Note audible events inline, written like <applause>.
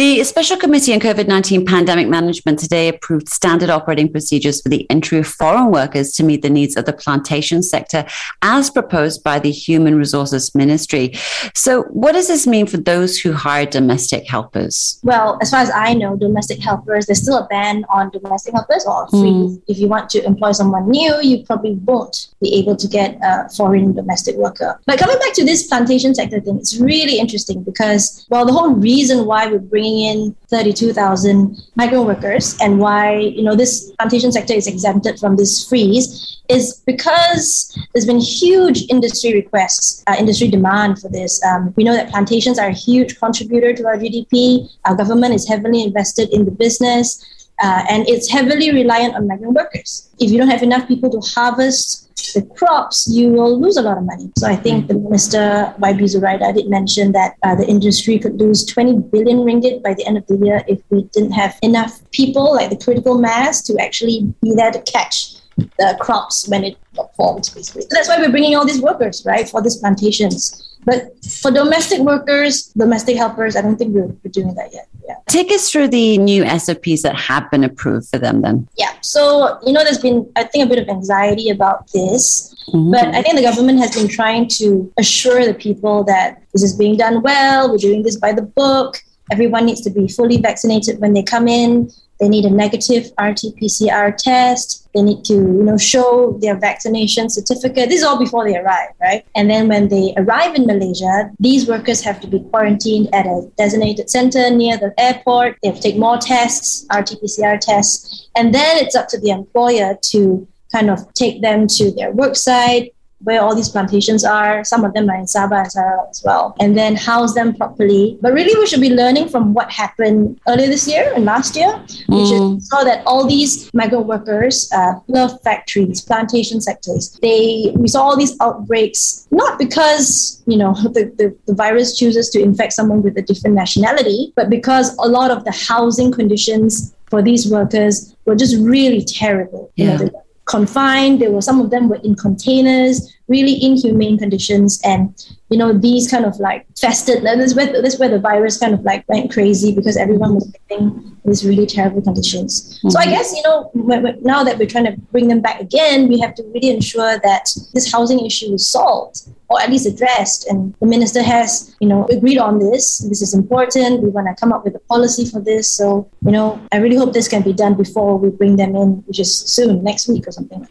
The Special Committee on COVID 19 Pandemic Management today approved standard operating procedures for the entry of foreign workers to meet the needs of the plantation sector, as proposed by the Human Resources Ministry. So, what does this mean for those who hire domestic helpers? Well, as far as I know, domestic helpers, there's still a ban on domestic helpers or free. Mm. If you want to employ someone new, you probably won't be able to get a foreign domestic worker. But coming back to this plantation sector thing, it's really interesting because, well, the whole reason why we're bringing bringing in 32,000 migrant workers and why you know this plantation sector is exempted from this freeze is because there's been huge industry requests, uh, industry demand for this. Um, we know that plantations are a huge contributor to our GDP. Our government is heavily invested in the business. Uh, and it's heavily reliant on migrant workers. If you don't have enough people to harvest the crops, you will lose a lot of money. So I think the minister, YB Zuraida, did mention that uh, the industry could lose 20 billion ringgit by the end of the year if we didn't have enough people, like the critical mass, to actually be there to catch the crops when it forms, basically. So that's why we're bringing all these workers, right, for these plantations. But for domestic workers, domestic helpers, I don't think we're, we're doing that yet. Yeah. Take us through the new SOPs that have been approved for them then. Yeah. So, you know, there's been, I think, a bit of anxiety about this. Mm-hmm. But I think the government has been trying to assure the people that this is being done well, we're doing this by the book. Everyone needs to be fully vaccinated when they come in. They need a negative RT-PCR test. They need to, you know, show their vaccination certificate. This is all before they arrive, right? And then when they arrive in Malaysia, these workers have to be quarantined at a designated center near the airport. They have to take more tests, RT-PCR tests, and then it's up to the employer to kind of take them to their work site, where all these plantations are. Some of them are in Sabah and Sarawak as well. And then house them properly. But really, we should be learning from what happened earlier this year and last year, which mm. is saw that all these migrant workers, uh, love factories, plantation sectors, they we saw all these outbreaks not because you know <laughs> the, the, the virus chooses to infect someone with a different nationality, but because a lot of the housing conditions for these workers were just really terrible. Yeah. You know, confined. There were some of them were in containers, really inhumane conditions, and you know these kind of like festered. and This where this where the virus kind of like went crazy because everyone was living in these really terrible conditions. Mm-hmm. So I mm-hmm. guess you know now that we're trying to bring them back again, we have to really ensure that this housing issue is solved or at least addressed. And the minister has, you know, agreed on this. This is important. We want to come up with a policy for this. So, you know, I really hope this can be done before we bring them in, which is soon, next week or something.